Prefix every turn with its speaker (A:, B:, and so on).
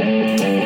A: ¿Dónde